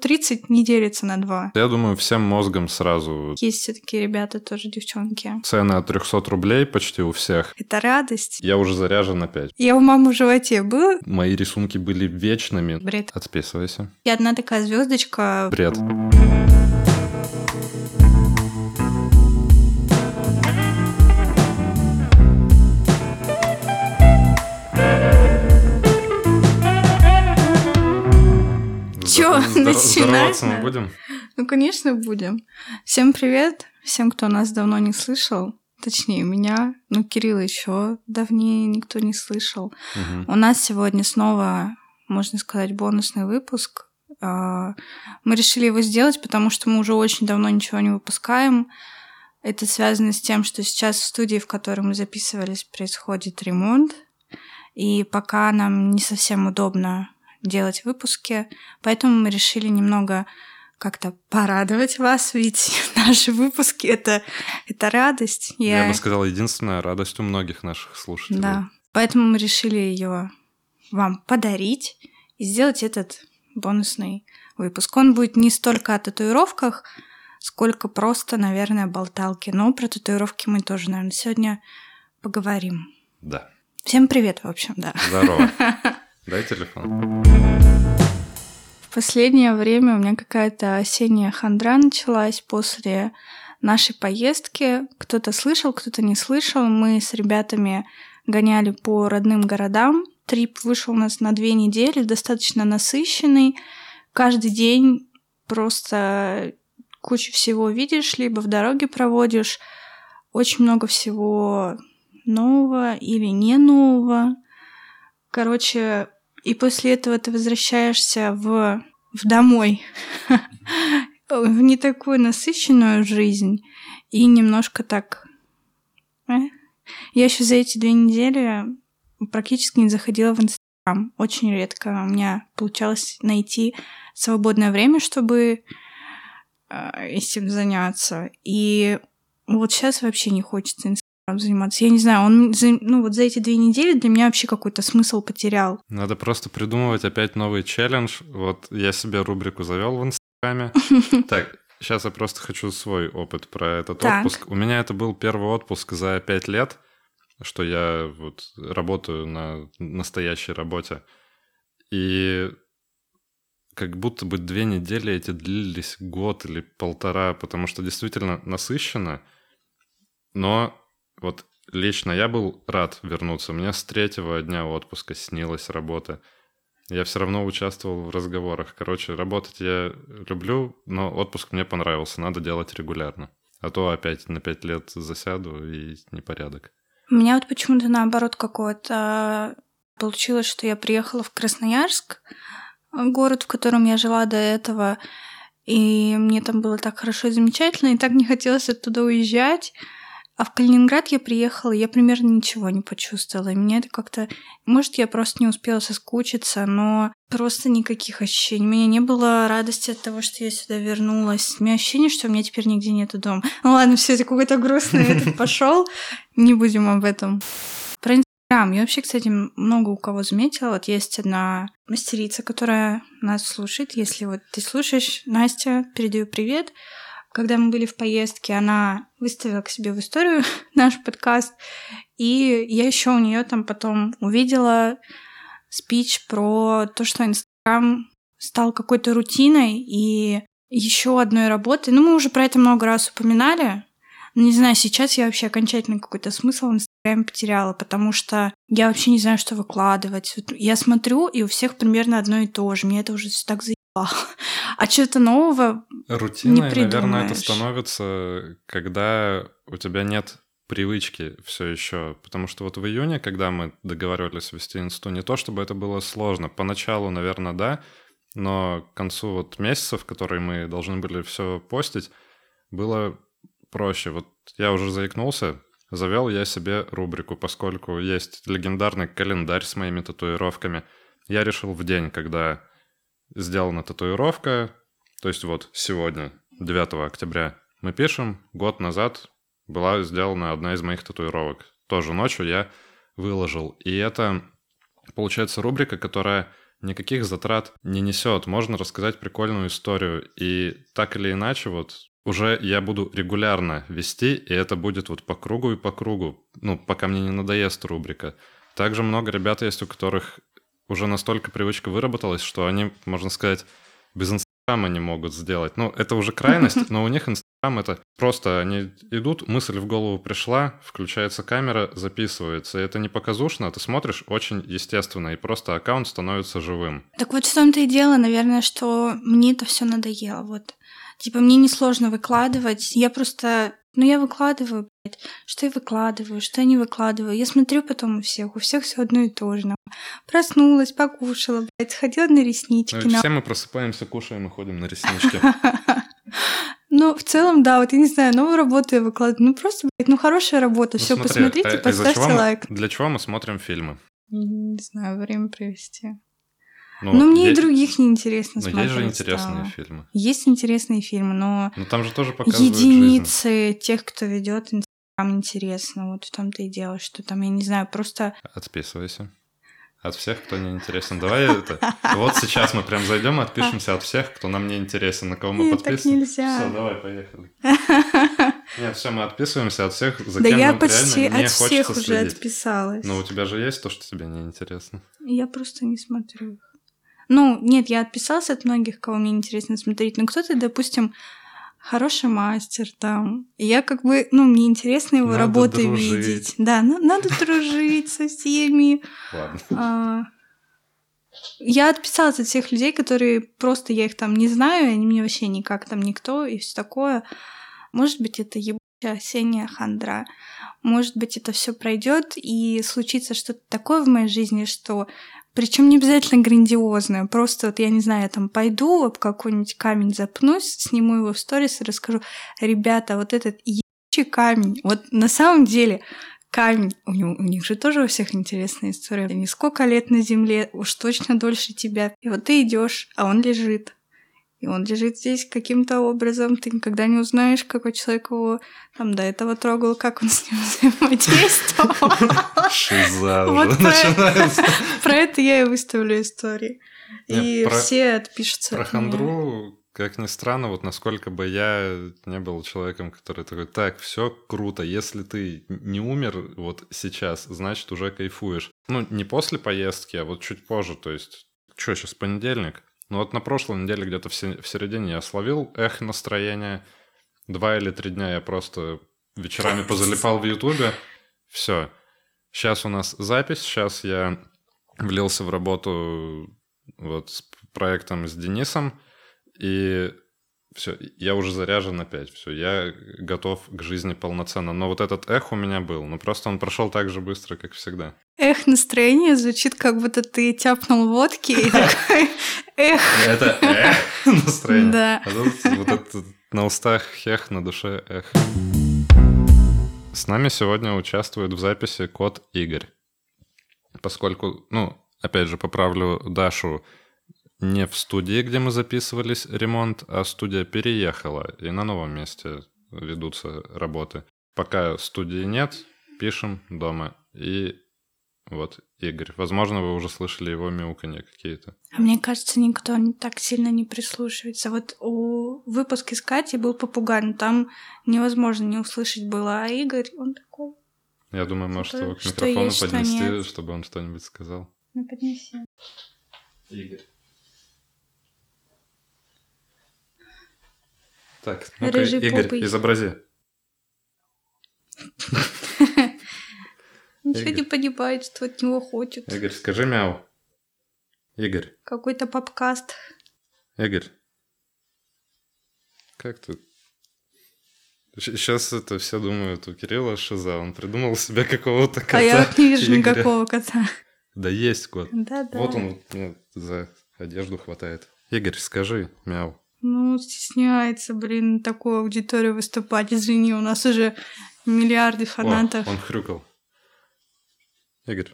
30 не делится на 2. Я думаю, всем мозгом сразу. Есть все-таки ребята тоже, девчонки. Цены от 300 рублей почти у всех. Это радость. Я уже заряжен опять. Я у мамы в животе был. Мои рисунки были вечными. Бред. Отписывайся. И одна такая звездочка. Бред. Чё, начинать Здороваться мы будем? Ну, конечно, будем. Всем привет. Всем, кто нас давно не слышал. Точнее, меня. Ну, Кирилла еще давнее никто не слышал. У нас сегодня снова, можно сказать, бонусный выпуск. А, Мы решили его сделать, потому что мы уже очень давно ничего не выпускаем. Это связано с тем, что сейчас в студии, в которой мы записывались, происходит ремонт. И пока нам не совсем удобно делать выпуски, поэтому мы решили немного как-то порадовать вас, ведь наши выпуски это, это радость. Я бы сказал, единственная радость у многих наших слушателей. Да. Поэтому мы решили ее вам подарить и сделать этот бонусный выпуск. Он будет не столько о татуировках, сколько просто, наверное, болталки. Но про татуировки мы тоже, наверное, сегодня поговорим. Да. Всем привет, в общем, да. Здорово. Дай телефон. В последнее время у меня какая-то осенняя хандра началась после нашей поездки. Кто-то слышал, кто-то не слышал. Мы с ребятами гоняли по родным городам. Трип вышел у нас на две недели, достаточно насыщенный. Каждый день просто кучу всего видишь, либо в дороге проводишь. Очень много всего нового или не нового. Короче, и после этого ты возвращаешься в, в домой, в не такую насыщенную жизнь, и немножко так... э. Я еще за эти две недели практически не заходила в Инстаграм. Очень редко у меня получалось найти свободное время, чтобы э, этим заняться. И вот сейчас вообще не хочется заниматься. Я не знаю, он, за- ну вот за эти две недели для меня вообще какой-то смысл потерял. Надо просто придумывать опять новый челлендж. Вот я себе рубрику завел в Инстаграме. Так, сейчас я просто хочу свой опыт про этот Так. отпуск. У меня это был первый отпуск за пять лет, что я вот работаю на настоящей работе. И как будто бы две недели эти длились год или полтора, потому что действительно насыщенно. Но вот лично я был рад вернуться. Мне с третьего дня отпуска снилась работа. Я все равно участвовал в разговорах. Короче, работать я люблю, но отпуск мне понравился. Надо делать регулярно. А то опять на пять лет засяду и непорядок. У меня вот почему-то наоборот какое-то получилось, что я приехала в Красноярск, город, в котором я жила до этого, и мне там было так хорошо и замечательно, и так не хотелось оттуда уезжать. А в Калининград я приехала, я примерно ничего не почувствовала. И меня это как-то... Может, я просто не успела соскучиться, но просто никаких ощущений. У меня не было радости от того, что я сюда вернулась. У меня ощущение, что у меня теперь нигде нету дома. Ну ладно, все это какой-то грустный этот пошел. Не будем об этом. Про Инстаграм. Я вообще, кстати, много у кого заметила. Вот есть одна мастерица, которая нас слушает. Если вот ты слушаешь, Настя, передаю привет. Когда мы были в поездке, она выставила к себе в историю наш подкаст. И я еще у нее там потом увидела спич про то, что Инстаграм стал какой-то рутиной и еще одной работой. Ну, мы уже про это много раз упоминали. Но не знаю, сейчас я вообще окончательно какой-то смысл в Инстаграме потеряла, потому что я вообще не знаю, что выкладывать. Вот Я смотрю, и у всех примерно одно и то же. Мне это уже всё так заебало. А что-то нового Рутиной, наверное, это становится, когда у тебя нет привычки все еще. Потому что вот в июне, когда мы договаривались вести инсту, не то чтобы это было сложно. Поначалу, наверное, да, но к концу вот месяца, в которые мы должны были все постить, было проще. Вот я уже заикнулся, завел я себе рубрику, поскольку есть легендарный календарь с моими татуировками. Я решил в день, когда сделана татуировка, то есть вот сегодня, 9 октября, мы пишем, год назад была сделана одна из моих татуировок. Тоже ночью я выложил. И это, получается, рубрика, которая никаких затрат не несет. Можно рассказать прикольную историю. И так или иначе, вот уже я буду регулярно вести, и это будет вот по кругу и по кругу, ну, пока мне не надоест рубрика. Также много ребят есть, у которых уже настолько привычка выработалась, что они, можно сказать, без Инстаграма не могут сделать. Ну, это уже крайность, но у них Инстаграм это просто они идут, мысль в голову пришла, включается камера, записывается. И это не показушно, а ты смотришь очень естественно, и просто аккаунт становится живым. Так вот в том-то и дело, наверное, что мне это все надоело. Вот. Типа, мне несложно выкладывать. Я просто ну, я выкладываю, блядь, что я выкладываю, что я не выкладываю. Я смотрю потом у всех, у всех все одно и то же. Проснулась, покушала, блядь, сходила на реснички. Ну, на... Все мы просыпаемся, кушаем и ходим на реснички. Ну, в целом, да, вот я не знаю, новую работу я выкладываю. Ну, просто, блядь, ну, хорошая работа. Ну, Все, посмотрите, а поставьте лайк. Для чего мы смотрим фильмы? Не знаю, время провести. Ну, но мне есть... и других неинтересно но смотреть. есть же интересные стало. фильмы. Есть интересные фильмы, но... Но там же тоже показывают Единицы жизнь. тех, кто ведет Инстаграм, интересно. Вот в том-то и дело, что там, я не знаю, просто... Отписывайся. От всех, кто не интересен. Давай это. Вот сейчас мы прям зайдем и отпишемся от всех, кто нам не интересен, на кого мы подписаны. Так нельзя. Все, давай, поехали. Нет, все, мы отписываемся от всех, за да кем я нам почти реально не от всех уже следить. отписалась. Но у тебя же есть то, что тебе не интересно. Я просто не смотрю их. Ну, нет, я отписалась от многих, кого мне интересно смотреть, но кто-то, допустим, хороший мастер там. И я как бы, ну, мне интересно его надо работы дружить. видеть. Да, ну, надо дружить со всеми. Ладно. А, я отписалась от всех людей, которые просто, я их там не знаю, они мне вообще никак там никто и все такое. Может быть, это ебучая осенняя хандра. Может быть, это все пройдет и случится что-то такое в моей жизни, что причем не обязательно грандиозное, просто вот я не знаю, я там пойду, об какой-нибудь камень запнусь, сниму его в сторис и расскажу, ребята, вот этот ебучий камень, вот на самом деле камень, у, него, у них же тоже у всех интересная история. Они сколько лет на земле, уж точно дольше тебя. И вот ты идешь, а он лежит. И он лежит здесь каким-то образом. Ты никогда не узнаешь, какой человек его там до этого трогал, как он с ним взаимодействовал. Шиза начинается. Про это я и выставлю истории. И все отпишутся. Про хандру, как ни странно, вот насколько бы я не был человеком, который такой, так, все круто, если ты не умер вот сейчас, значит, уже кайфуешь. Ну, не после поездки, а вот чуть позже, то есть, что, сейчас понедельник? Ну вот на прошлой неделе где-то в, середине я словил эх настроение. Два или три дня я просто вечерами позалипал в Ютубе. Все. Сейчас у нас запись. Сейчас я влился в работу вот с проектом с Денисом. И все, я уже заряжен опять. Все, я готов к жизни полноценно. Но вот этот эх у меня был. Но просто он прошел так же быстро, как всегда. Эх, настроение звучит, как будто ты тяпнул водки и такой эх. Это эх настроение. Да. А тут вот это на устах хех, на душе эх. С нами сегодня участвует в записи кот Игорь. Поскольку, ну, опять же, поправлю Дашу, не в студии, где мы записывались ремонт, а студия переехала, и на новом месте ведутся работы. Пока студии нет, пишем дома. И вот, Игорь. Возможно, вы уже слышали его мяуканье какие-то. А мне кажется, никто не так сильно не прислушивается. Вот у выпуске с Катей был попугай, но там невозможно не услышать было. А Игорь, он такой... Я думаю, может, его к микрофону есть, поднести, что чтобы он что-нибудь сказал. Ну, поднеси. Игорь. Так, ну-ка, Игорь, изобрази. Ничего не понимает, что от него хочет. Игорь, скажи мяу. Игорь. Какой-то попкаст. Игорь. Как ты? Сейчас это все думают, у Кирилла шиза, он придумал себе какого-то кота. А я вот не вижу Игоря. никакого кота. Да есть кот. Да, да. Вот он, мне за одежду хватает. Игорь, скажи мяу. Ну, стесняется, блин, такую аудиторию выступать. Извини, у нас уже миллиарды фанатов. О, он хрюкал. Игорь.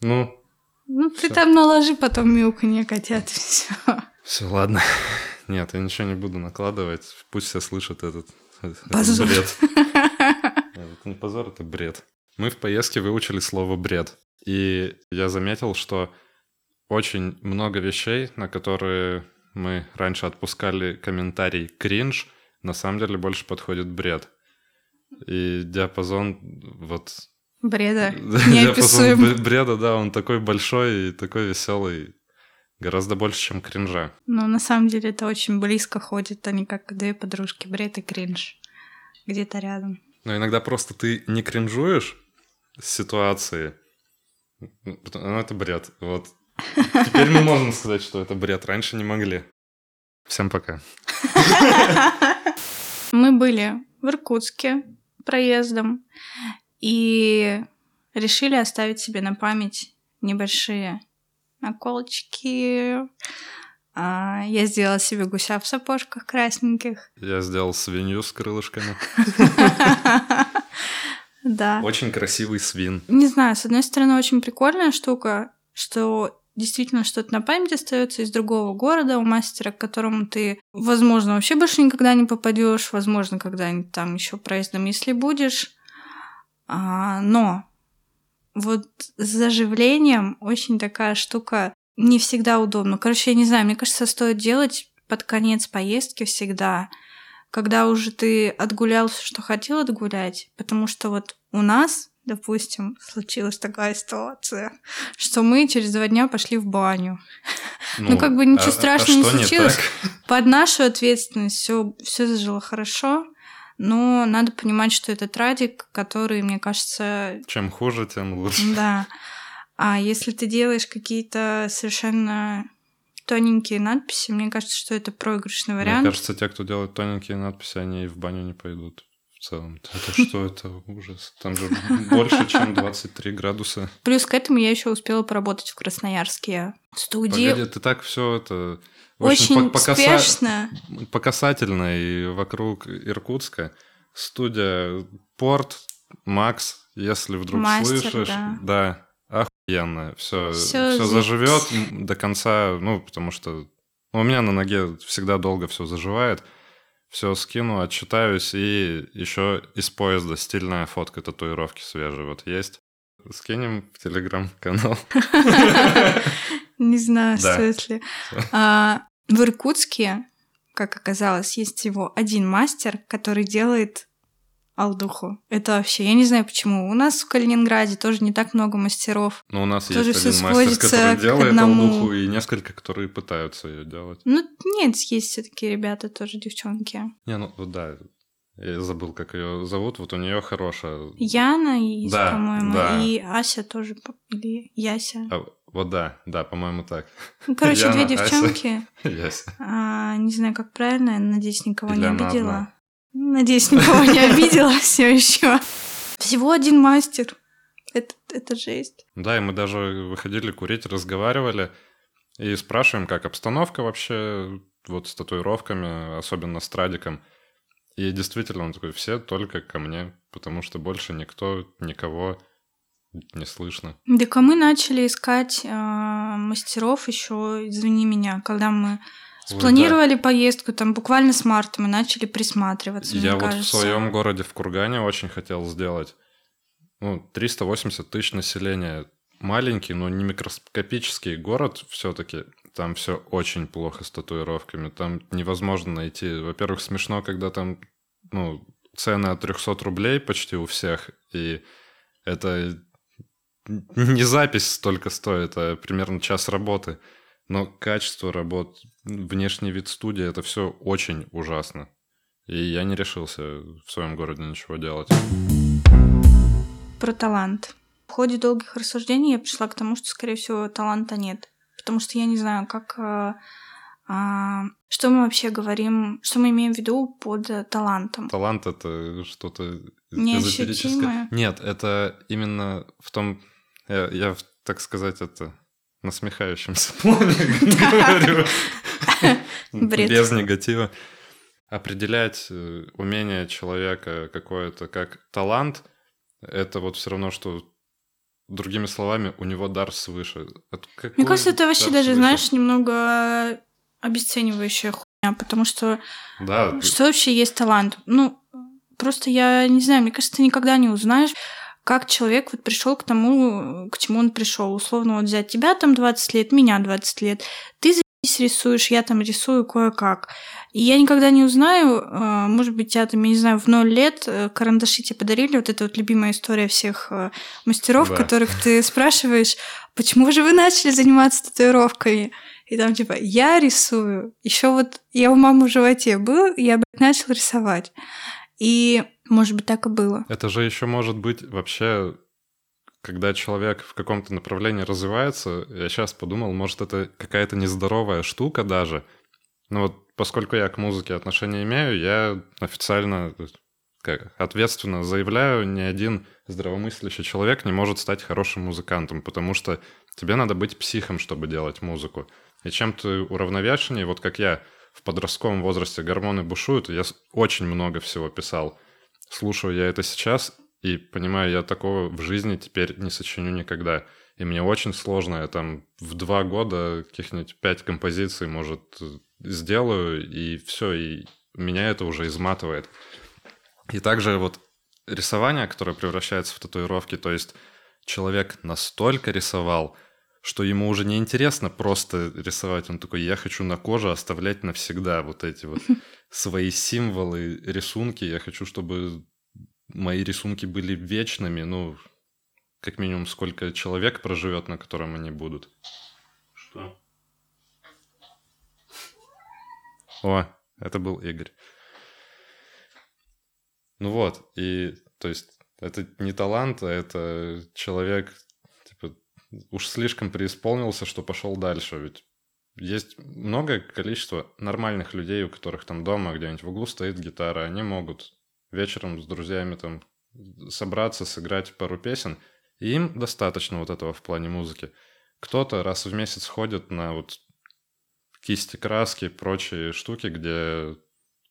Ну? Ну, ты всё. там наложи потом мяуканье котят, и все. Все, ладно. Нет, я ничего не буду накладывать. Пусть все слышат этот, позор. бред. Это не позор, это бред. Мы в поездке выучили слово «бред». И я заметил, что очень много вещей, на которые мы раньше отпускали комментарий кринж, на самом деле больше подходит бред. И диапазон вот... Бреда диапазон бреда, да, он такой большой и такой веселый. Гораздо больше, чем кринжа. Но на самом деле это очень близко ходит, они как две подружки, бред и кринж. Где-то рядом. Но иногда просто ты не кринжуешь с ситуации, ну, это бред. Вот. Теперь мы можем сказать, что это бред. Раньше не могли. Всем пока. Мы были в Иркутске проездом и решили оставить себе на память небольшие наколочки. А, я сделала себе гуся в сапожках красненьких. Я сделал свинью с крылышками. Да. Очень красивый свин. Не знаю, с одной стороны, очень прикольная штука, что действительно что-то на память остается из другого города у мастера, к которому ты, возможно, вообще больше никогда не попадешь, возможно, когда-нибудь там еще проездом, если будешь. А, но вот с заживлением очень такая штука не всегда удобна. Короче, я не знаю, мне кажется, стоит делать под конец поездки всегда, когда уже ты отгулял все, что хотел отгулять, потому что вот у нас, допустим, случилась такая ситуация, что мы через два дня пошли в баню. Ну, ну как бы ничего а, страшного а не случилось. Не Под нашу ответственность все, все зажило хорошо но надо понимать, что это традик, который, мне кажется... Чем хуже, тем лучше. Да. А если ты делаешь какие-то совершенно тоненькие надписи, мне кажется, что это проигрышный вариант. Мне кажется, те, кто делает тоненькие надписи, они и в баню не пойдут целом. Это что, это ужас. Там же больше, чем 23 градуса. Плюс к этому я еще успела поработать в Красноярске в студии. Погоди, ты так все это очень по, спешно. По касательно и вокруг Иркутска. Студия Порт, Макс, если вдруг Мастер, слышишь. Да. да, охуенно. Все, все, все заживет до конца, ну, потому что ну, у меня на ноге всегда долго все заживает. Все скину, отчитаюсь, и еще из поезда стильная фотка татуировки свежей вот есть. Скинем в телеграм-канал. Не знаю, стоит ли. А, в Иркутске, как оказалось, есть всего один мастер, который делает алдуху. Это вообще, я не знаю почему. У нас в Калининграде тоже не так много мастеров. Но у нас тоже есть один мастер, который делает одному. алдуху, и несколько, которые пытаются ее делать. Ну, нет, есть все-таки ребята, тоже девчонки. Не, ну да, я забыл, как ее зовут. Вот у нее хорошая. Яна есть, да, по-моему, да. и Ася тоже, или Яся. А, вот да, да, по-моему, так. Ну, короче, Яна, две девчонки. Ася. А, не знаю, как правильно, надеюсь, никого Или не обидела. Одна. Надеюсь, никого не обидела все еще. Всего один мастер. Это, это жесть. Да, и мы даже выходили курить, разговаривали и спрашиваем, как обстановка вообще вот с татуировками, особенно с Традиком. И действительно, он такой, все только ко мне, потому что больше никто, никого не слышно. Так а мы начали искать э, мастеров еще, извини меня, когда мы спланировали да. поездку, там буквально с марта мы начали присматриваться. Я вот кажется. в своем городе в Кургане очень хотел сделать. Ну, 380 тысяч населения. Маленький, но не микроскопический город все-таки. Там все очень плохо с татуировками. Там невозможно найти. Во-первых, смешно, когда там ну, цены от 300 рублей почти у всех. И это не запись столько стоит, а примерно час работы. Но качество работ, внешний вид студии, это все очень ужасно. И я не решился в своем городе ничего делать. Про талант. В ходе долгих рассуждений я пришла к тому, что, скорее всего, таланта нет. Потому что я не знаю, как... А, а, что мы вообще говорим, что мы имеем в виду под талантом? Талант — это что-то эзотерическое. Нет, это именно в том я, я так сказать, это насмехающимся плане говорю. Без негатива. Определять э, умение человека какое-то как талант, это вот все равно, что другими словами, у него дар свыше. Мне кажется, это вообще даже, свыше? знаешь, немного обесценивающая хуйня, потому что да, что вообще есть талант? Ну, просто я не знаю, мне кажется, ты никогда не узнаешь, как человек вот пришел к тому, к чему он пришел. Условно, вот взять тебя там 20 лет, меня 20 лет. Ты заебись рисуешь, я там рисую кое-как. И я никогда не узнаю, а, может быть, тебя там, я не знаю, в ноль лет э, карандаши тебе подарили, вот это вот любимая история всех э, мастеров, да. которых ты спрашиваешь, почему же вы начали заниматься татуировками? И там типа, я рисую. Еще вот я у мамы в животе был, я, блядь, начал рисовать. И, может быть, так и было. Это же еще может быть вообще когда человек в каком-то направлении развивается, я сейчас подумал, может, это какая-то нездоровая штука даже. Ну вот, поскольку я к музыке отношения имею, я официально как, ответственно заявляю, ни один здравомыслящий человек не может стать хорошим музыкантом, потому что тебе надо быть психом, чтобы делать музыку. И чем ты уравновешеннее, вот как я в подростковом возрасте гормоны бушуют, я очень много всего писал. Слушаю я это сейчас и понимаю, я такого в жизни теперь не сочиню никогда. И мне очень сложно, я там в два года каких-нибудь пять композиций, может, сделаю, и все, и меня это уже изматывает. И также вот рисование, которое превращается в татуировки, то есть человек настолько рисовал, что ему уже не интересно просто рисовать. Он такой, я хочу на коже оставлять навсегда вот эти вот свои символы, рисунки. Я хочу, чтобы мои рисунки были вечными. Ну, как минимум, сколько человек проживет, на котором они будут. Что? О, это был Игорь. Ну вот, и то есть это не талант, а это человек уж слишком преисполнился, что пошел дальше. Ведь есть многое количество нормальных людей, у которых там дома где-нибудь в углу стоит гитара, они могут вечером с друзьями там собраться, сыграть пару песен, и им достаточно вот этого в плане музыки. Кто-то раз в месяц ходит на вот кисти, краски, прочие штуки, где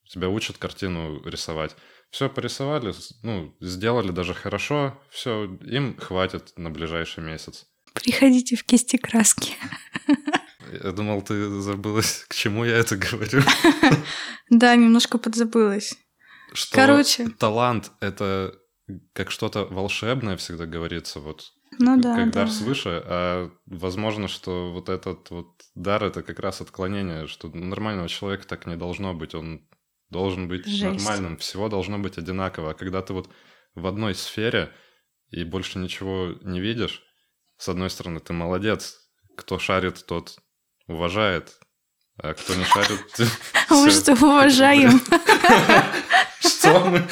тебя учат картину рисовать. Все порисовали, ну, сделали даже хорошо, все, им хватит на ближайший месяц. Приходите в кисти краски. Я думал, ты забылась, к чему я это говорю. Да, немножко подзабылась. Что Короче. талант — это как что-то волшебное всегда говорится, вот ну, да, как да. дар свыше, а возможно, что вот этот вот дар — это как раз отклонение, что нормального человека так не должно быть, он должен быть Жесть. нормальным, всего должно быть одинаково. А когда ты вот в одной сфере и больше ничего не видишь, с одной стороны, ты молодец. Кто шарит, тот уважает. А кто не шарит... А мы что, уважаем? Что мы?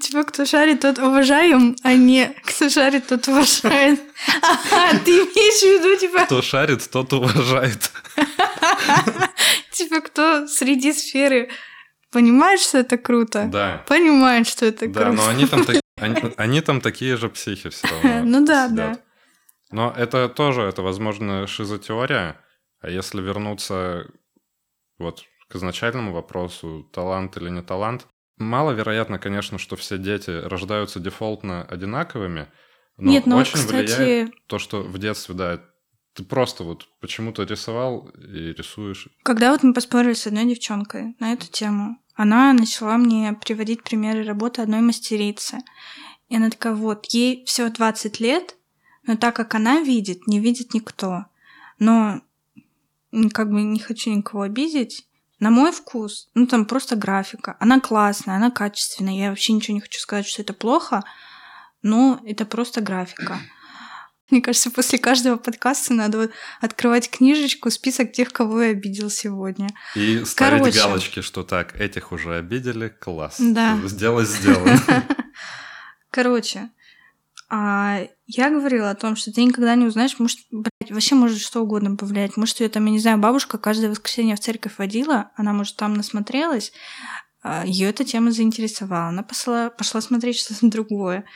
Типа, кто шарит, тот уважаем, а не кто шарит, тот уважает. Ага, ты имеешь в виду, типа... Кто шарит, тот уважает. Типа, кто среди сферы понимает, что это круто? Да. Понимает, что это круто. Да, но они там, они, они там такие же психи все равно. Ну да, да. Но это тоже, это, возможно, шизотеория. А если вернуться вот к изначальному вопросу, талант или не талант, маловероятно, конечно, что все дети рождаются дефолтно одинаковыми, но Нет, но, очень кстати... влияет то, что в детстве, да, ты просто вот почему-то рисовал и рисуешь. Когда вот мы поспорили с одной девчонкой на эту тему, она начала мне приводить примеры работы одной мастерицы. И она такая, вот, ей всего 20 лет, но так как она видит, не видит никто. Но как бы не хочу никого обидеть. На мой вкус, ну там просто графика. Она классная, она качественная. Я вообще ничего не хочу сказать, что это плохо, но это просто графика. Мне кажется, после каждого подкаста надо вот открывать книжечку, список тех, кого я обидел сегодня. И ставить Короче. галочки, что так, этих уже обидели, класс. Да. Сделай, сделано. Короче, а я говорила о том, что ты никогда не узнаешь, может, блядь, вообще может что угодно повлиять. Может, ее там, я не знаю, бабушка каждое воскресенье в церковь водила, она, может, там насмотрелась, а, ее эта тема заинтересовала. Она пошла, пошла смотреть что-то другое.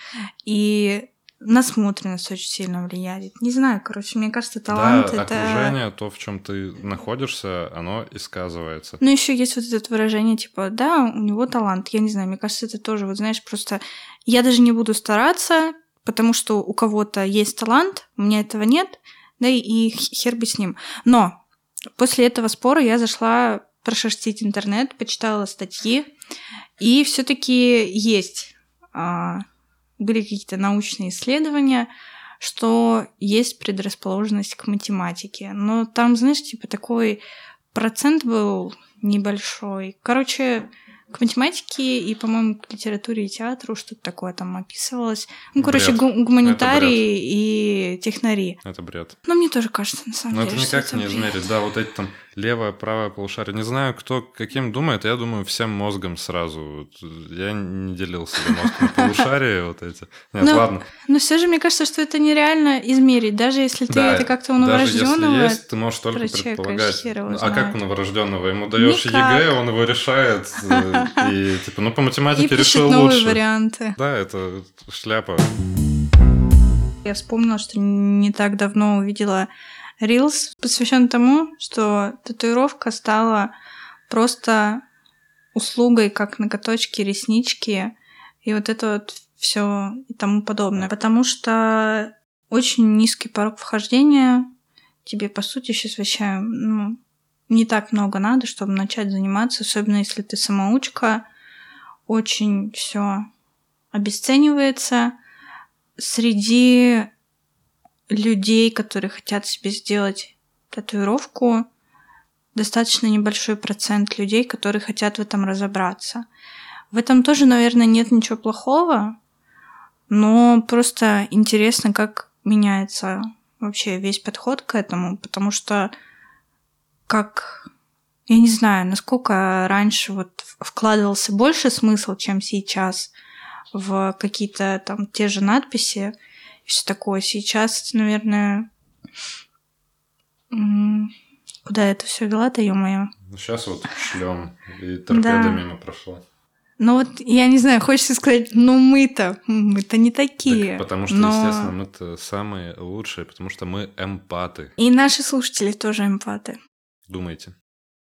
И насмотренность очень сильно влияет. Не знаю, короче, мне кажется, талант да, это... окружение, то, в чем ты находишься, оно и сказывается. Ну, еще есть вот это выражение, типа, да, у него талант. Я не знаю, мне кажется, это тоже, вот знаешь, просто я даже не буду стараться, потому что у кого-то есть талант, у меня этого нет, да и хер бы с ним. Но после этого спора я зашла прошерстить интернет, почитала статьи, и все-таки есть а, были какие-то научные исследования, что есть предрасположенность к математике. Но там, знаешь, типа такой процент был небольшой. Короче, к математике и, по-моему, к литературе и театру что-то такое там описывалось. Ну, короче, гу- гуманитарии и технари. Это бред. Ну, мне тоже кажется, на самом Но деле. это что никак не бред. измерить. Да, вот эти там левое, правое полушарие. Не знаю, кто каким думает, я думаю всем мозгом сразу. Вот Я не делил себе мозг на полушария вот эти. Нет, Ну, ладно. Но все же мне кажется, что это нереально измерить, даже если ты Да, это как-то у Даже если новорожденного. есть, ты можешь только предполагать. Ну, А как у новорожденного? Ему даешь Никак. ЕГЭ, он его решает. э, И типа, ну по И математике пишет решил новые лучше. варианты. Да, это шляпа. Я вспомнила, что не так давно увидела Reels, посвящен тому, что татуировка стала просто услугой, как ноготочки, реснички и вот это вот все и тому подобное. Потому что очень низкий порог вхождения тебе, по сути, сейчас вообще ну, не так много надо, чтобы начать заниматься, особенно если ты самоучка. Очень все обесценивается среди людей, которые хотят себе сделать татуировку, достаточно небольшой процент людей, которые хотят в этом разобраться. В этом тоже, наверное, нет ничего плохого, но просто интересно, как меняется вообще весь подход к этому, потому что как я не знаю, насколько раньше вот вкладывался больше смысл, чем сейчас в какие-то там те же надписи и все такое. Сейчас, наверное, куда это все вела-то, ё-моё. Сейчас вот шлем и торпеда Да. мимо прошла. Ну вот, я не знаю, хочется сказать, ну мы-то, мы-то не такие. Так потому что, но- естественно, мы-то самые лучшие, потому что мы эмпаты. И наши слушатели тоже эмпаты. Думайте.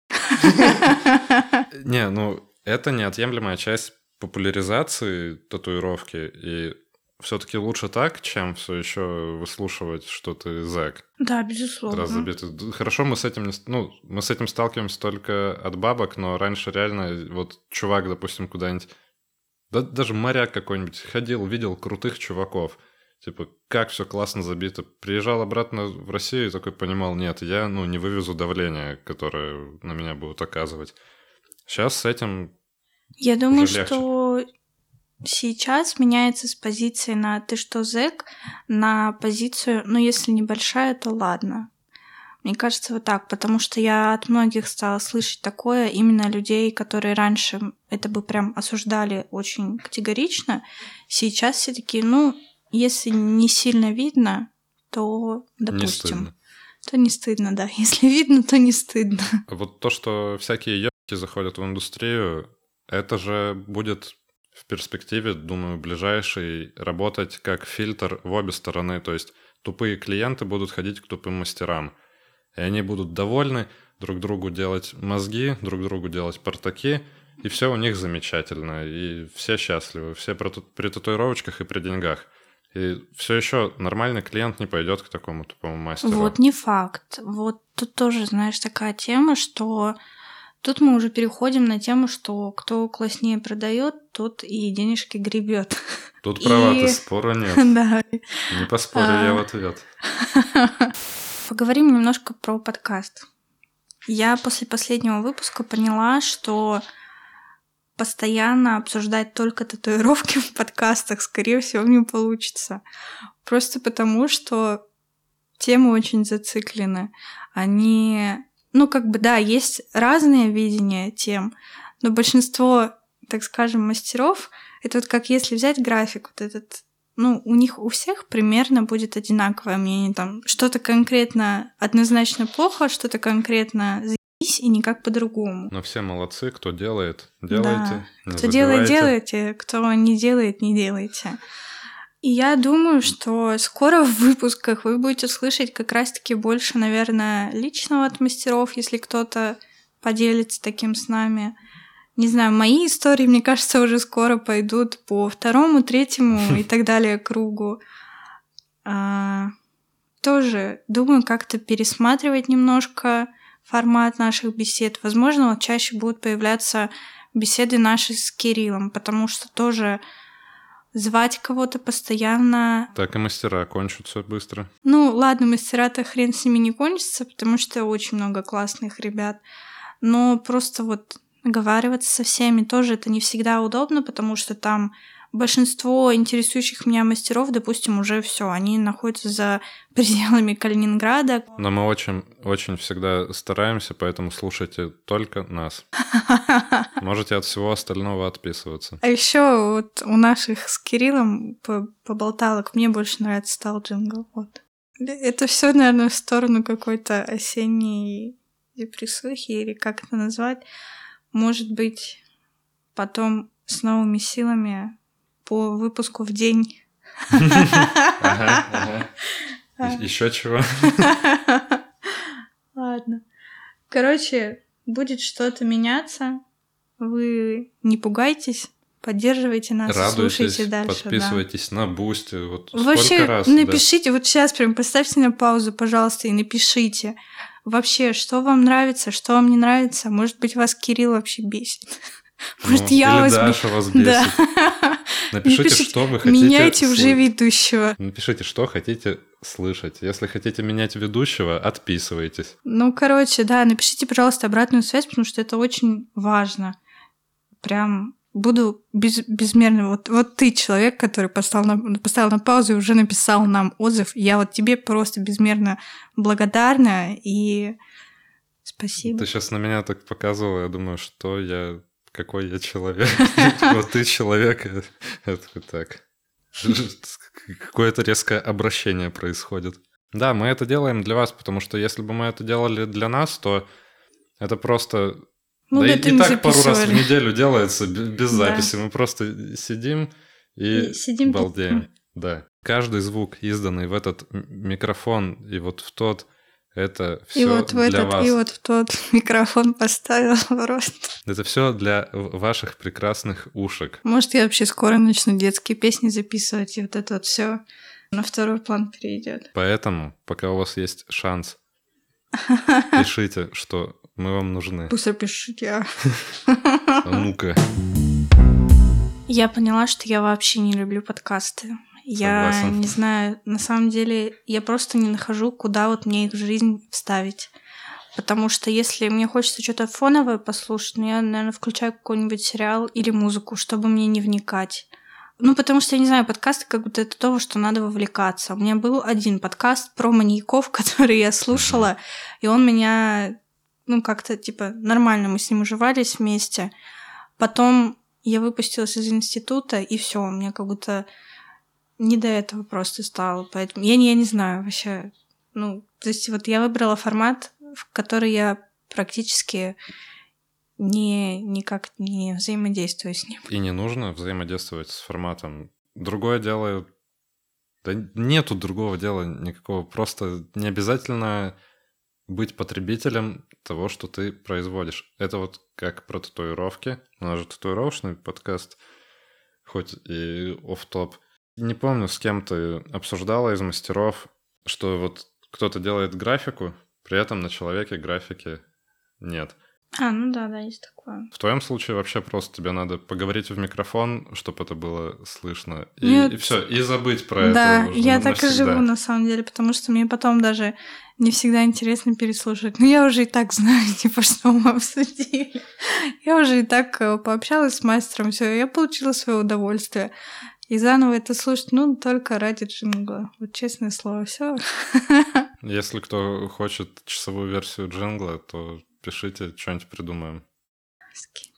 Не, ну, это неотъемлемая часть популяризации татуировки, и все-таки лучше так, чем все еще выслушивать, что ты зэк. Да, безусловно. Раз забитый. Хорошо, мы с этим не... Ну, мы с этим сталкиваемся только от бабок, но раньше реально вот чувак, допустим, куда-нибудь... Да, даже моряк какой-нибудь ходил, видел крутых чуваков. Типа, как все классно забито. Приезжал обратно в Россию и такой понимал, нет, я, ну, не вывезу давление, которое на меня будут оказывать. Сейчас с этим... Я думаю, что сейчас меняется с позиции на «ты что, зэк?» на позицию «ну, если небольшая, то ладно». Мне кажется, вот так, потому что я от многих стала слышать такое, именно людей, которые раньше это бы прям осуждали очень категорично, сейчас все такие, ну, если не сильно видно, то, Не допустим, стыдно. то не стыдно, да. Если видно, то не стыдно. Вот то, что всякие ёбки заходят в индустрию, это же будет в перспективе, думаю, ближайший работать как фильтр в обе стороны. То есть тупые клиенты будут ходить к тупым мастерам. И они будут довольны друг другу делать мозги, друг другу делать портаки, и все у них замечательно, и все счастливы, все при татуировочках и при деньгах. И все еще нормальный клиент не пойдет к такому тупому мастеру. Вот не факт. Вот тут тоже, знаешь, такая тема, что тут мы уже переходим на тему, что кто класснее продает, тот и денежки гребет. Тут права, И- ты спора нет. Да. Не поспорю А. я в ответ. Поговорим немножко про подкаст. Я после последнего выпуска поняла, что постоянно обсуждать только татуировки в подкастах, скорее всего, не получится. Просто потому, что темы очень зациклены. Они, ну, как бы, да, есть разные видения тем, но большинство, так скажем, мастеров, это вот как если взять график, вот этот ну, у них у всех примерно будет одинаковое мнение. Там что-то конкретно однозначно плохо, что-то конкретно заебись и никак по-другому. Но все молодцы, кто делает, делайте. не Кто делает, забивайте. делайте, кто не делает, не делайте. И я думаю, что скоро в выпусках вы будете слышать как раз-таки больше, наверное, личного от мастеров, если кто-то поделится таким с нами. Не знаю, мои истории, мне кажется, уже скоро пойдут по второму, третьему и так далее кругу. А, тоже думаю как-то пересматривать немножко формат наших бесед. Возможно, вот чаще будут появляться беседы наши с Кириллом, потому что тоже звать кого-то постоянно. Так и мастера кончатся быстро. Ну, ладно, мастера-то хрен с ними не кончится, потому что очень много классных ребят. Но просто вот договариваться со всеми тоже это не всегда удобно, потому что там большинство интересующих меня мастеров, допустим, уже все, они находятся за пределами Калининграда. Но мы очень, очень всегда стараемся, поэтому слушайте только нас. Можете от всего остального отписываться. А еще вот у наших с Кириллом поболталок мне больше нравится стал джингл. Вот. Это все, наверное, в сторону какой-то осенней депрессухи или как это назвать. Может быть, потом с новыми силами по выпуску в день. Еще чего? Ладно. Короче, будет что-то меняться. Вы не пугайтесь, поддерживайте нас, Радуйтесь, слушайте дальше. Подписывайтесь да. на Бусти. Вот Вообще, раз, напишите, да. вот сейчас прям поставьте на паузу, пожалуйста, и напишите. Вообще, что вам нравится, что вам не нравится. Может быть, вас Кирилл вообще бесит. Может, ну, я или вас... Даша вас бесит. Да. Напишите, Напишите, что вы хотите... Меняйте уже ведущего. Напишите, что хотите слышать. Если хотите менять ведущего, отписывайтесь. Ну, короче, да, напишите, пожалуйста, обратную связь, потому что это очень важно. Прям буду без, безмерно... Вот, вот ты человек, который поставил на, поставил на паузу и уже написал нам отзыв. Я вот тебе просто безмерно благодарна и спасибо. Ты сейчас на меня так показывала, я думаю, что я какой я человек. Вот ты человек, это так. Какое-то резкое обращение происходит. Да, мы это делаем для вас, потому что если бы мы это делали для нас, то это просто... Ну, да, и, и так пару раз в неделю делается без записи. Мы просто сидим и, и сидим балдеем. Да. Каждый звук, изданный в этот микрофон и вот в тот это все и вот в для этот, вас. И вот в тот микрофон поставил просто. Это все для ваших прекрасных ушек. Может, я вообще скоро начну детские песни записывать, и вот это вот все на второй план перейдет. Поэтому, пока у вас есть шанс, пишите, что мы вам нужны. Быстро пишите. А ну-ка. Я поняла, что я вообще не люблю подкасты. Я Согласен. не знаю, на самом деле я просто не нахожу, куда вот мне их в жизнь вставить. Потому что если мне хочется что-то фоновое послушать, ну я, наверное, включаю какой-нибудь сериал или музыку, чтобы мне не вникать. Ну, потому что, я не знаю, подкасты как будто это то, что надо вовлекаться. У меня был один подкаст про маньяков, который я слушала, и он меня, ну, как-то, типа, нормально, мы с ним уживались вместе. Потом я выпустилась из института, и все, у меня как будто не до этого просто стало. Поэтому я не, я не знаю вообще. Ну, то есть вот я выбрала формат, в который я практически не, никак не взаимодействую с ним. И не нужно взаимодействовать с форматом. Другое дело... Да нету другого дела никакого. Просто не обязательно быть потребителем того, что ты производишь. Это вот как про татуировки. У нас же татуировочный подкаст, хоть и оф топ не помню, с кем ты обсуждала из мастеров, что вот кто-то делает графику, при этом на человеке графики нет. А, ну да, да, есть такое. В твоем случае вообще просто тебе надо поговорить в микрофон, чтобы это было слышно. И, Нет. и все, и забыть про да, это. Да, я так и живу на самом деле, потому что мне потом даже не всегда интересно переслушать. Ну, я уже и так знаю, типа, что мы обсудили. Я уже и так э, пообщалась с мастером, все, я получила свое удовольствие. И заново это слушать, ну, только ради джингла. Вот честное слово, все. Если кто хочет часовую версию джингла, то пишите, что-нибудь придумаем. Скинь,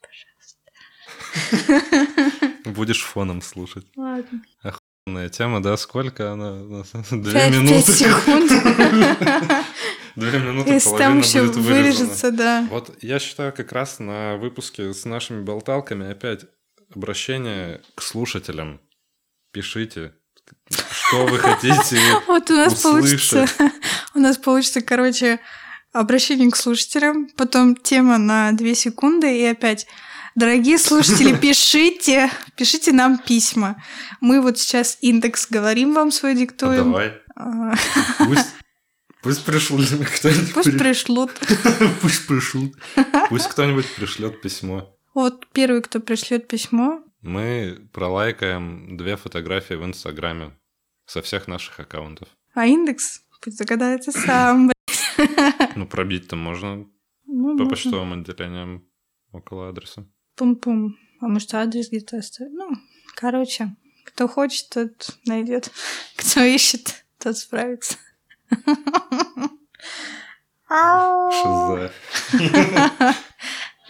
пожалуйста. Будешь фоном слушать. Ладно. Охуенная тема, да? Сколько она? Две минуты. Секунд. Две минуты, Если там еще вырежется, да. Вот я считаю, как раз на выпуске с нашими болталками опять обращение к слушателям пишите, что вы хотите Вот у нас получится, у нас получится, короче, обращение к слушателям, потом тема на две секунды и опять Дорогие слушатели, пишите, пишите нам письма. Мы вот сейчас индекс говорим вам свой диктуем. давай. А. Пусть, пусть пришлют кто-нибудь. Пусть пришлют. Пусть пришлют. Пусть кто-нибудь пришлет письмо. Вот первый, кто пришлет письмо, Мы пролайкаем две фотографии в Инстаграме со всех наших аккаунтов. А индекс? Пусть догадается сам. Ну, пробить-то можно Ну, по можно. почтовым отделениям около адреса. Пум-пум. А может, адрес где-то оставить? Ну, короче, кто хочет, тот найдет. Кто ищет, тот справится. Шиза.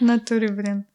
В натуре, блин.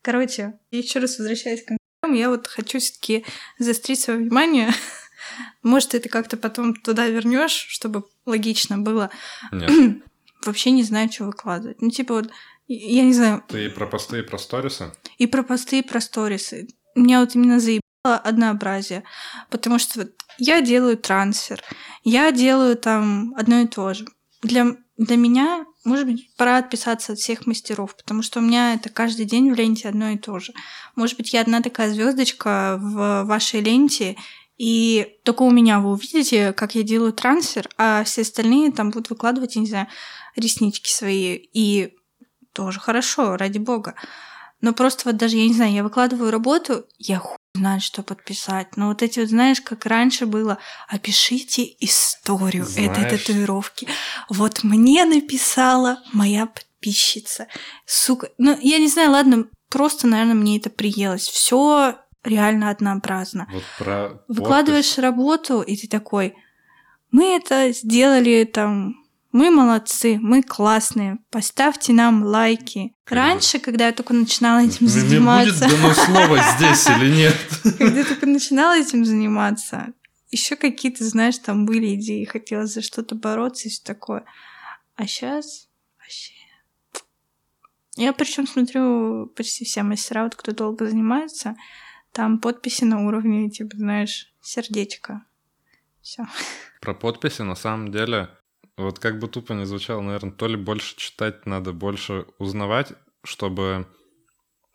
Короче, еще раз возвращаясь к я вот хочу все-таки заострить свое внимание. Может, это как-то потом туда вернешь, чтобы логично было. Нет, Вообще не знаю, что выкладывать. Ну, типа вот, я не знаю, ты и про посты, и про сторисы? и про посты, и про сторисы. Меня вот именно заебало однообразие. Потому что вот я делаю трансфер, я делаю там одно и то же. Для, для меня, может быть, пора отписаться от всех мастеров, потому что у меня это каждый день в ленте одно и то же. Может быть, я одна такая звездочка в вашей ленте, и только у меня вы увидите, как я делаю трансфер, а все остальные там будут выкладывать, я не знаю, реснички свои. И тоже хорошо, ради бога. Но просто вот даже, я не знаю, я выкладываю работу, я знает, что подписать. Но вот эти вот, знаешь, как раньше было, опишите историю этой Знаешь- татуировки. Вот мне написала моя подписчица. Сука. Ну, я не знаю, ладно, просто, наверное, мне это приелось. Все реально однообразно. Вот про подпись. Выкладываешь работу, и ты такой, мы это сделали там, мы молодцы, мы классные, поставьте нам лайки. Раньше, когда я только начинала этим Мне будет заниматься, дано слово здесь или нет? когда я только начинала этим заниматься, еще какие-то, знаешь, там были идеи, хотелось за что-то бороться и все такое. А сейчас вообще... Я причем смотрю почти все мастера, вот кто долго занимается, там подписи на уровне, типа, знаешь, сердечко. Все. Про подписи, на самом деле, вот как бы тупо не звучало, наверное, то ли больше читать надо, больше узнавать, чтобы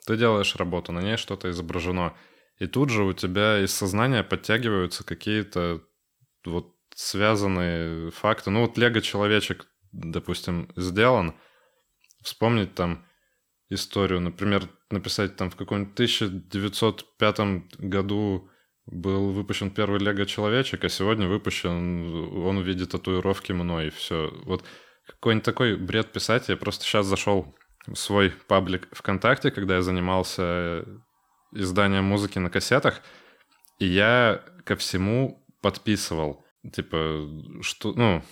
ты делаешь работу, на ней что-то изображено. И тут же у тебя из сознания подтягиваются какие-то вот связанные факты. Ну вот Лего-человечек, допустим, сделан. Вспомнить там историю, например, написать там в каком-нибудь 1905 году был выпущен первый Лего-человечек, а сегодня выпущен он в виде татуировки мной. Все. Вот какой-нибудь такой бред писать. Я просто сейчас зашел в свой паблик ВКонтакте, когда я занимался изданием музыки на кассетах, и я ко всему подписывал. Типа, что, ну,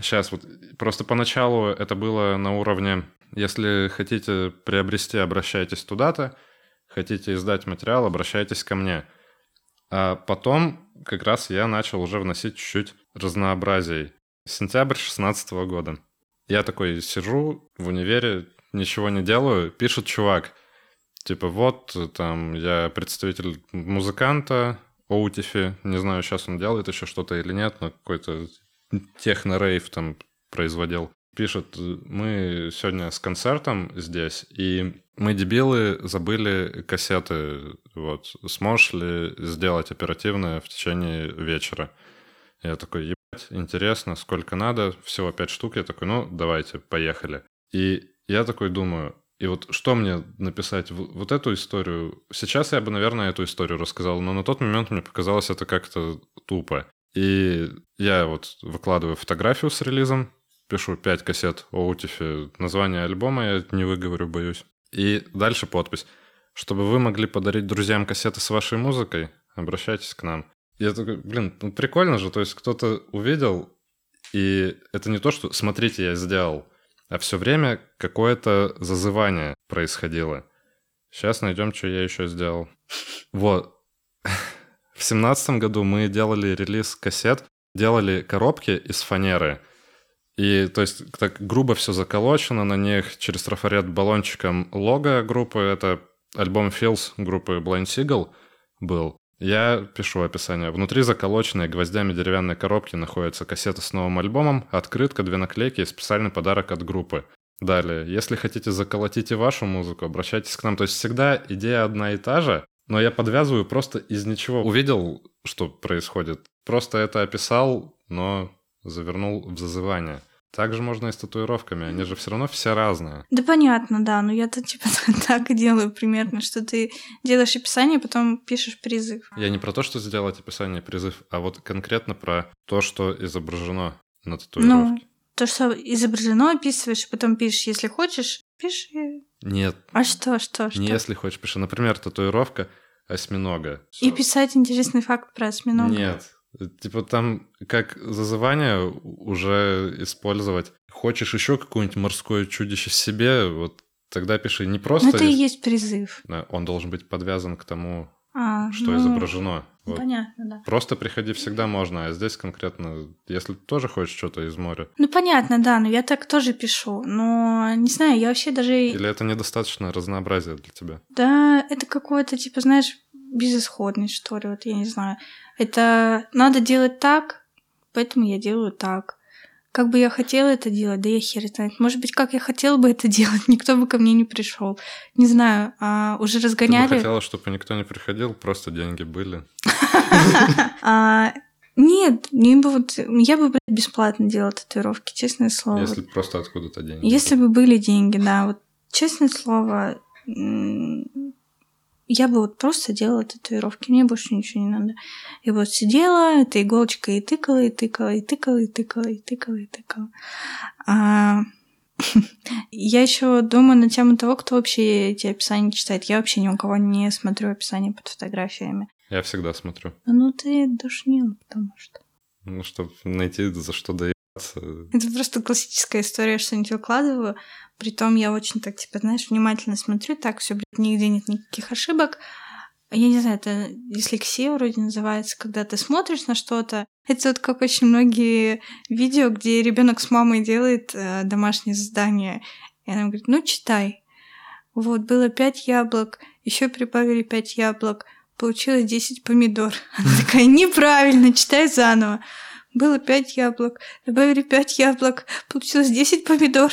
сейчас вот, просто поначалу это было на уровне, если хотите приобрести, обращайтесь туда-то, хотите издать материал, обращайтесь ко мне. А потом как раз я начал уже вносить чуть-чуть разнообразий. Сентябрь 16 года. Я такой сижу в универе, ничего не делаю, пишет чувак. Типа, вот, там, я представитель музыканта, Оутифи, не знаю, сейчас он делает еще что-то или нет, но какой-то техно-рейв там производил. Пишет, мы сегодня с концертом здесь, и мы, дебилы, забыли кассеты. Вот, сможешь ли сделать оперативно в течение вечера? Я такой, ебать, интересно, сколько надо, всего пять штук. Я такой, ну, давайте, поехали. И я такой думаю, и вот что мне написать? Вот эту историю... Сейчас я бы, наверное, эту историю рассказал, но на тот момент мне показалось это как-то тупо. И я вот выкладываю фотографию с релизом, пишу 5 кассет Оутифи, название альбома я не выговорю, боюсь. И дальше подпись. Чтобы вы могли подарить друзьям кассеты с вашей музыкой, обращайтесь к нам. Я такой, блин, ну прикольно же, то есть кто-то увидел, и это не то, что «смотрите, я сделал», а все время какое-то зазывание происходило. Сейчас найдем, что я еще сделал. Вот. В семнадцатом году мы делали релиз кассет, делали коробки из фанеры. И, то есть, так грубо все заколочено на них через трафарет баллончиком лого группы. Это альбом Feels группы Blind Seagull был. Я пишу описание. Внутри заколоченной гвоздями деревянной коробки находится кассета с новым альбомом, открытка, две наклейки и специальный подарок от группы. Далее, если хотите заколотить и вашу музыку, обращайтесь к нам. То есть всегда идея одна и та же, но я подвязываю просто из ничего. Увидел, что происходит. Просто это описал, но завернул в зазывание. Так же можно и с татуировками, они же все равно все разные. Да понятно, да, но я-то типа так и делаю примерно, что ты делаешь описание, потом пишешь призыв. Я не про то, что сделать описание призыв, а вот конкретно про то, что изображено на татуировке. Ну, то, что изображено, описываешь, потом пишешь, если хочешь, пиши. Нет. А что, что, что? Не если хочешь, пиши. Например, татуировка осьминога. И писать интересный факт про осьминога. Нет. Типа там как зазывание уже использовать. Хочешь еще какое-нибудь морское чудище себе, вот тогда пиши не просто... Ну, это и есть призыв. Он должен быть подвязан к тому, а, что ну, изображено. Вот. Понятно, да. Просто приходи всегда можно, а здесь конкретно, если ты тоже хочешь что-то из моря. Ну, понятно, да, но я так тоже пишу. Но, не знаю, я вообще даже... Или это недостаточно разнообразие для тебя? Да, это какое-то, типа, знаешь, безысходность, что ли, вот я не знаю. Это надо делать так, поэтому я делаю так. Как бы я хотела это делать, да я хер знает. Может быть, как я хотела бы это делать, никто бы ко мне не пришел. Не знаю, а уже разгоняли. Ты бы хотела, чтобы никто не приходил, просто деньги были. А, нет, не бы вот, я бы блядь, бесплатно делала татуировки, честное слово. Если бы просто откуда-то деньги. Если бы были деньги, да, вот честное слово, я бы вот просто делала татуировки, мне больше ничего не надо. И вот сидела, этой иголочкой и тыкала, и тыкала, и тыкала, и тыкала, и тыкала, и тыкала. А... Я еще думаю на тему того, кто вообще эти описания читает. Я вообще ни у кого не смотрю описания под фотографиями. Я всегда смотрю. Ну ты душнил, потому что. Ну, чтобы найти за что. Это просто классическая история, что-нибудь выкладываю, Притом я очень так, типа, знаешь, внимательно смотрю, так все, блядь, нигде нет никаких ошибок. Я не знаю, это дислексия вроде называется, когда ты смотришь на что-то. Это вот как очень многие видео, где ребенок с мамой делает э, домашнее задание. И она говорит, ну читай. Вот, было пять яблок, еще прибавили пять яблок, получилось 10 помидор. Она такая, неправильно, читай заново. Было пять яблок, добавили пять яблок, получилось 10 помидор.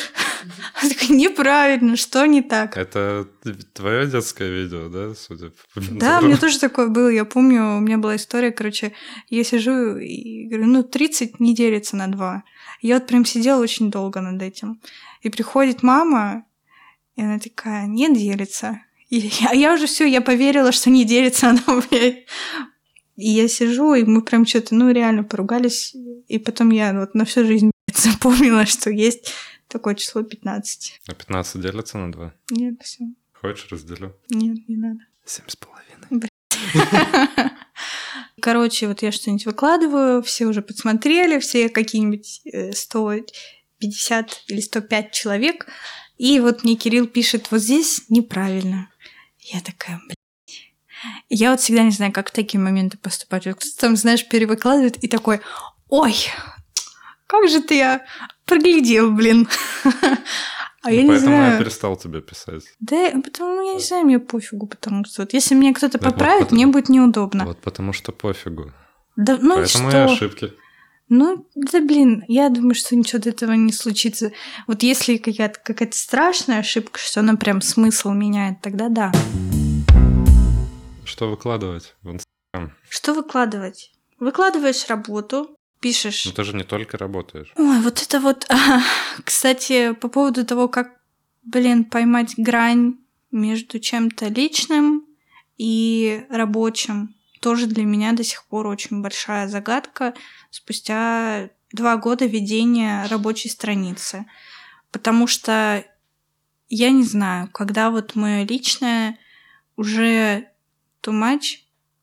Она такая, неправильно, что не так? Это твое детское видео, да, судя по Да, у меня тоже такое было. Я помню, у меня была история, короче, я сижу и говорю, ну, 30 не делится на 2. Я вот прям сидела очень долго над этим. И приходит мама, и она такая, не делится. И я, я уже все, я поверила, что не делится она, блядь. И я сижу, и мы прям что-то, ну, реально поругались. И потом я вот на всю жизнь запомнила, что есть такое число 15. А 15 делится на 2? Нет, все. Хочешь, разделю? Нет, не надо. Семь с половиной. Короче, вот я что-нибудь выкладываю, все уже подсмотрели, все какие-нибудь 150 э, или 105 человек. И вот мне Кирилл пишет, вот здесь неправильно. Я такая, блин, я вот всегда не знаю, как в такие моменты поступать. кто-то там, знаешь, перевыкладывает и такой, ой, как же ты я проглядел, блин. А я не знаю. я перестал тебе писать. Да, потому я не знаю, мне пофигу, потому что вот если мне кто-то поправит, вот, мне будет неудобно. Вот потому что пофигу. Да, ну Поэтому что? и ошибки. Ну, да блин, я думаю, что ничего от этого не случится. Вот если какая-то какая страшная ошибка, что она прям смысл меняет, тогда да. Что выкладывать в Инстаграм? Что выкладывать? Выкладываешь работу, пишешь. Ну ты же не только работаешь. Ой, вот это вот... Кстати, по поводу того, как, блин, поймать грань между чем-то личным и рабочим, тоже для меня до сих пор очень большая загадка спустя два года ведения рабочей страницы. Потому что я не знаю, когда вот мое личное уже too much,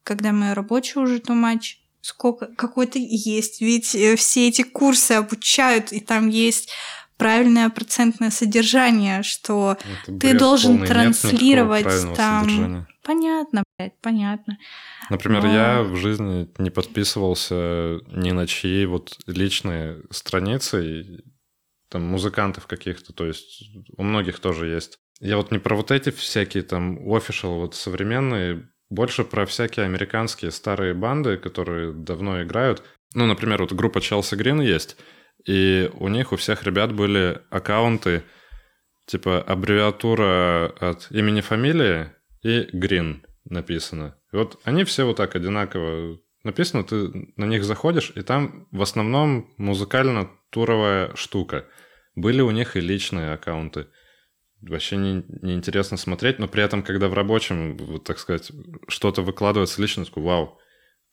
когда мое рабочее уже too much, сколько какой-то есть. Ведь э, все эти курсы обучают, и там есть правильное процентное содержание, что Это ты должен транслировать там. Содержания. Понятно, блядь, понятно. Например, Но... я в жизни не подписывался ни на чьи вот личные страницы, там, музыкантов каких-то, то есть у многих тоже есть. Я вот не про вот эти всякие там official, вот современные больше про всякие американские старые банды, которые давно играют. Ну, например, вот группа Chelsea Green есть, и у них у всех ребят были аккаунты, типа аббревиатура от имени фамилии и Green написано. И вот они все вот так одинаково написано, ты на них заходишь, и там в основном музыкально туровая штука. Были у них и личные аккаунты. Вообще не, неинтересно смотреть, но при этом, когда в рабочем, вот, так сказать, что-то выкладывается лично, такой, вау,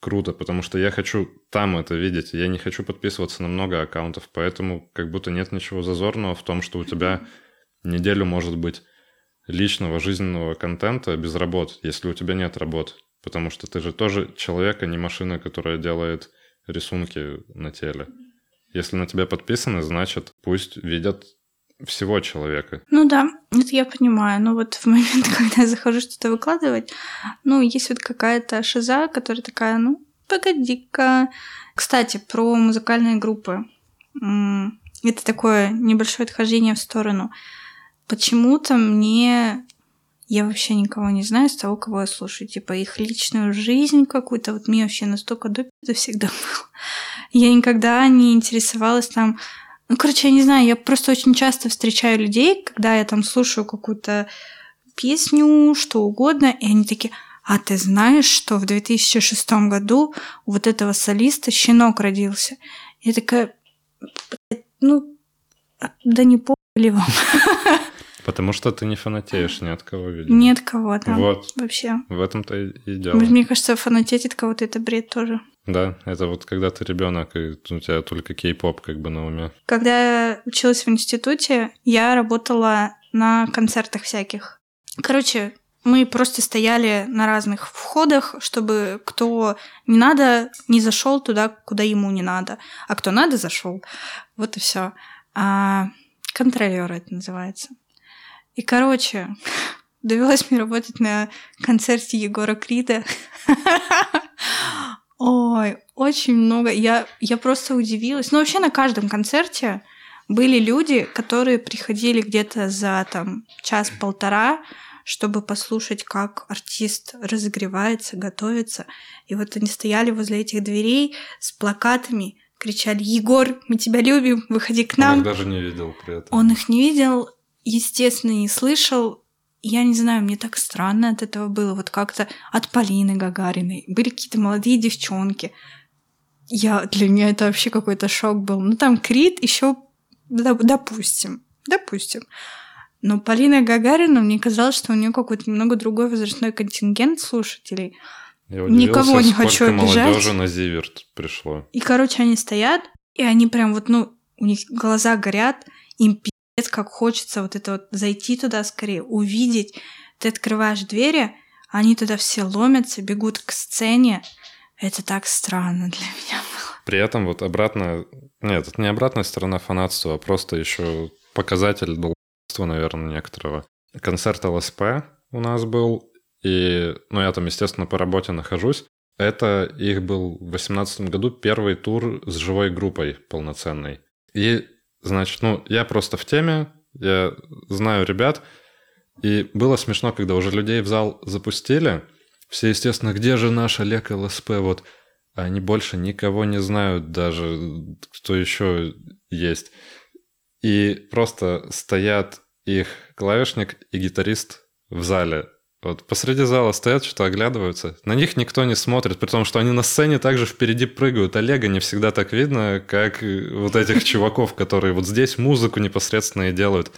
круто, потому что я хочу там это видеть, я не хочу подписываться на много аккаунтов, поэтому как будто нет ничего зазорного в том, что у тебя неделю может быть личного жизненного контента без работ, если у тебя нет работ. Потому что ты же тоже человек, а не машина, которая делает рисунки на теле. Если на тебя подписаны, значит, пусть видят всего человека. Ну да, это я понимаю. Но вот в момент, когда я захожу что-то выкладывать, ну, есть вот какая-то шиза, которая такая, ну, погоди-ка. Кстати, про музыкальные группы. Это такое небольшое отхождение в сторону. Почему-то мне я вообще никого не знаю с того, кого я слушаю. Типа их личную жизнь какую-то. Вот мне вообще настолько до всегда было. Я никогда не интересовалась там... Ну, короче, я не знаю, я просто очень часто встречаю людей, когда я там слушаю какую-то песню, что угодно, и они такие, а ты знаешь, что в 2006 году у вот этого солиста щенок родился? Я такая, ну, да не поняли вам. Потому что ты не фанатеешь ни от кого, видимо. Ни от кого, да. Вот. Вообще. В этом-то и дело. Мне кажется, фанатеть от кого-то это бред тоже. Да, это вот когда ты ребенок, и у тебя только кей-поп как бы на уме. Когда я училась в институте, я работала на концертах всяких. Короче, мы просто стояли на разных входах, чтобы кто не надо, не зашел туда, куда ему не надо, а кто надо, зашел. Вот и все. А контролер это называется. И, короче, довелось мне работать на концерте Егора Крида. Ой, очень много. Я, я просто удивилась. Ну, вообще на каждом концерте были люди, которые приходили где-то за там час-полтора, чтобы послушать, как артист разогревается, готовится. И вот они стояли возле этих дверей с плакатами, кричали «Егор, мы тебя любим, выходи к нам». Он их даже не видел при этом. Он их не видел, естественно, не слышал. Я не знаю, мне так странно от этого было. Вот как-то от Полины Гагариной. Были какие-то молодые девчонки. Я, для меня это вообще какой-то шок был. Ну, там Крит еще, допустим, допустим. Но Полина Гагарина, мне казалось, что у нее какой-то немного другой возрастной контингент слушателей. Я Никого не хочу обижать. молодежи на Зиверт пришло. И, короче, они стоят, и они прям вот, ну, у них глаза горят, им как хочется вот это вот зайти туда скорее, увидеть. Ты открываешь двери, они туда все ломятся, бегут к сцене. Это так странно для меня было. При этом вот обратно... Нет, это не обратная сторона фанатства, а просто еще показатель долбства, наверное, некоторого. Концерт ЛСП у нас был, и, ну, я там, естественно, по работе нахожусь. Это их был в 2018 году первый тур с живой группой полноценной. И Значит, ну, я просто в теме, я знаю ребят, и было смешно, когда уже людей в зал запустили, все, естественно, где же наш Олег ЛСП, вот, а они больше никого не знают даже, кто еще есть. И просто стоят их клавишник и гитарист в зале. Вот посреди зала стоят, что-то оглядываются. На них никто не смотрит, при том, что они на сцене также впереди прыгают. Олега не всегда так видно, как вот этих чуваков, которые вот здесь музыку непосредственно и делают.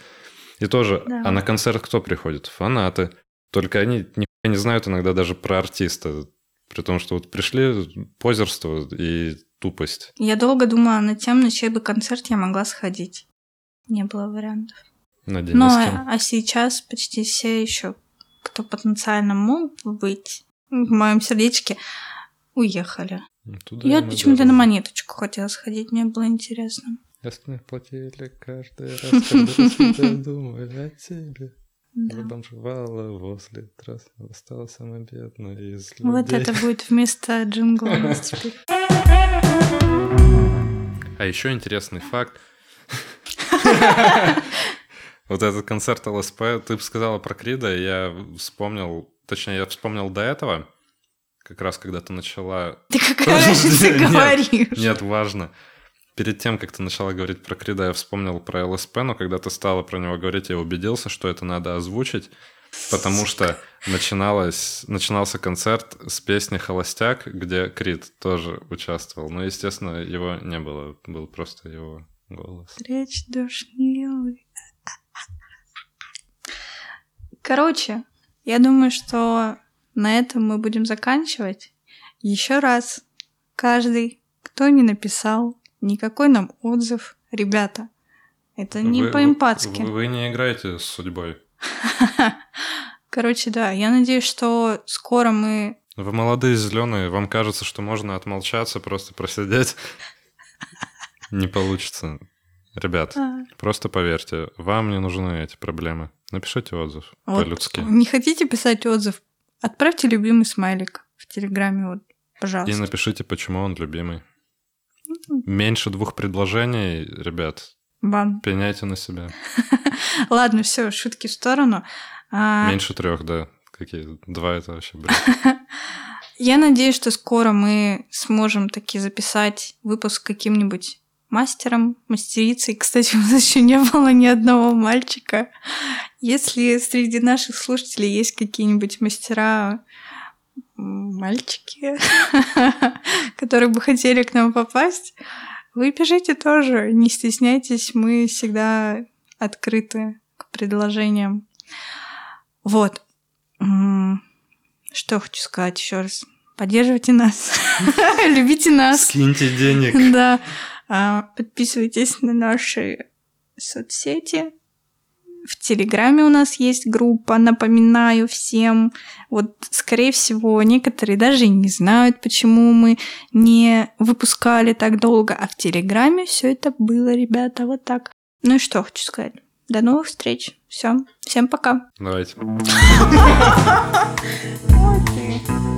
И тоже, да. а на концерт кто приходит? Фанаты. Только они не знают иногда даже про артиста. При том, что вот пришли позерство и тупость. Я долго думала над тем, на чей бы концерт я могла сходить. Не было вариантов. На Ну, а, а сейчас почти все еще кто потенциально мог бы быть в моем сердечке, уехали. Ну, туда я почему-то на монеточку хотела сходить, мне было интересно. Если платили каждый раз, когда я думаю о тебе. Да. Бомжевала возле трассы, стала самой бедной из людей. Вот это будет вместо джингла А еще интересный факт. Вот этот концерт ЛСП, ты сказала про Крида, я вспомнил, точнее, я вспомнил до этого, как раз когда ты начала... Ты какая разница говоришь? Нет, важно. Перед тем, как ты начала говорить про Крида, я вспомнил про ЛСП, но когда ты стала про него говорить, я убедился, что это надо озвучить, потому что начиналось, начинался концерт с песни «Холостяк», где Крид тоже участвовал. Но, естественно, его не было, был просто его голос. Речь душнилый. Короче, я думаю, что на этом мы будем заканчивать. Еще раз, каждый, кто не написал никакой нам отзыв, ребята, это не по-эмпатски. Вы, вы не играете с судьбой. Короче, да, я надеюсь, что скоро мы... Вы молодые, зеленые, вам кажется, что можно отмолчаться, просто просидеть. Не получится. Ребят, А, просто поверьте, вам не нужны эти проблемы. Напишите отзыв вот по-людски. Не хотите писать отзыв? Отправьте любимый смайлик в Телеграме, вот, И пожалуйста. напишите, почему он любимый. Меньше двух предложений, ребят, Бан. пеняйте на себя. Ладно, все, шутки в сторону. А, Меньше трех, да. Какие? Два это вообще бред. Я надеюсь, что скоро мы сможем таки записать выпуск каким-нибудь мастером, мастерицей. Кстати, у нас еще не было ни одного мальчика. Если среди наших слушателей есть какие-нибудь мастера, мальчики, которые бы хотели к нам попасть, вы пишите тоже, не стесняйтесь, мы всегда открыты к предложениям. Вот. Что хочу сказать еще раз. Поддерживайте нас. Любите нас. Скиньте денег. Да. А, Подписывайтесь на наши соцсети. В Телеграме у нас есть группа, напоминаю всем. Вот, скорее всего, некоторые даже и не знают, почему мы не выпускали так долго. А в Телеграме все это было, ребята, вот так. Ну и что хочу сказать. До новых встреч. Все. Всем пока. Давайте.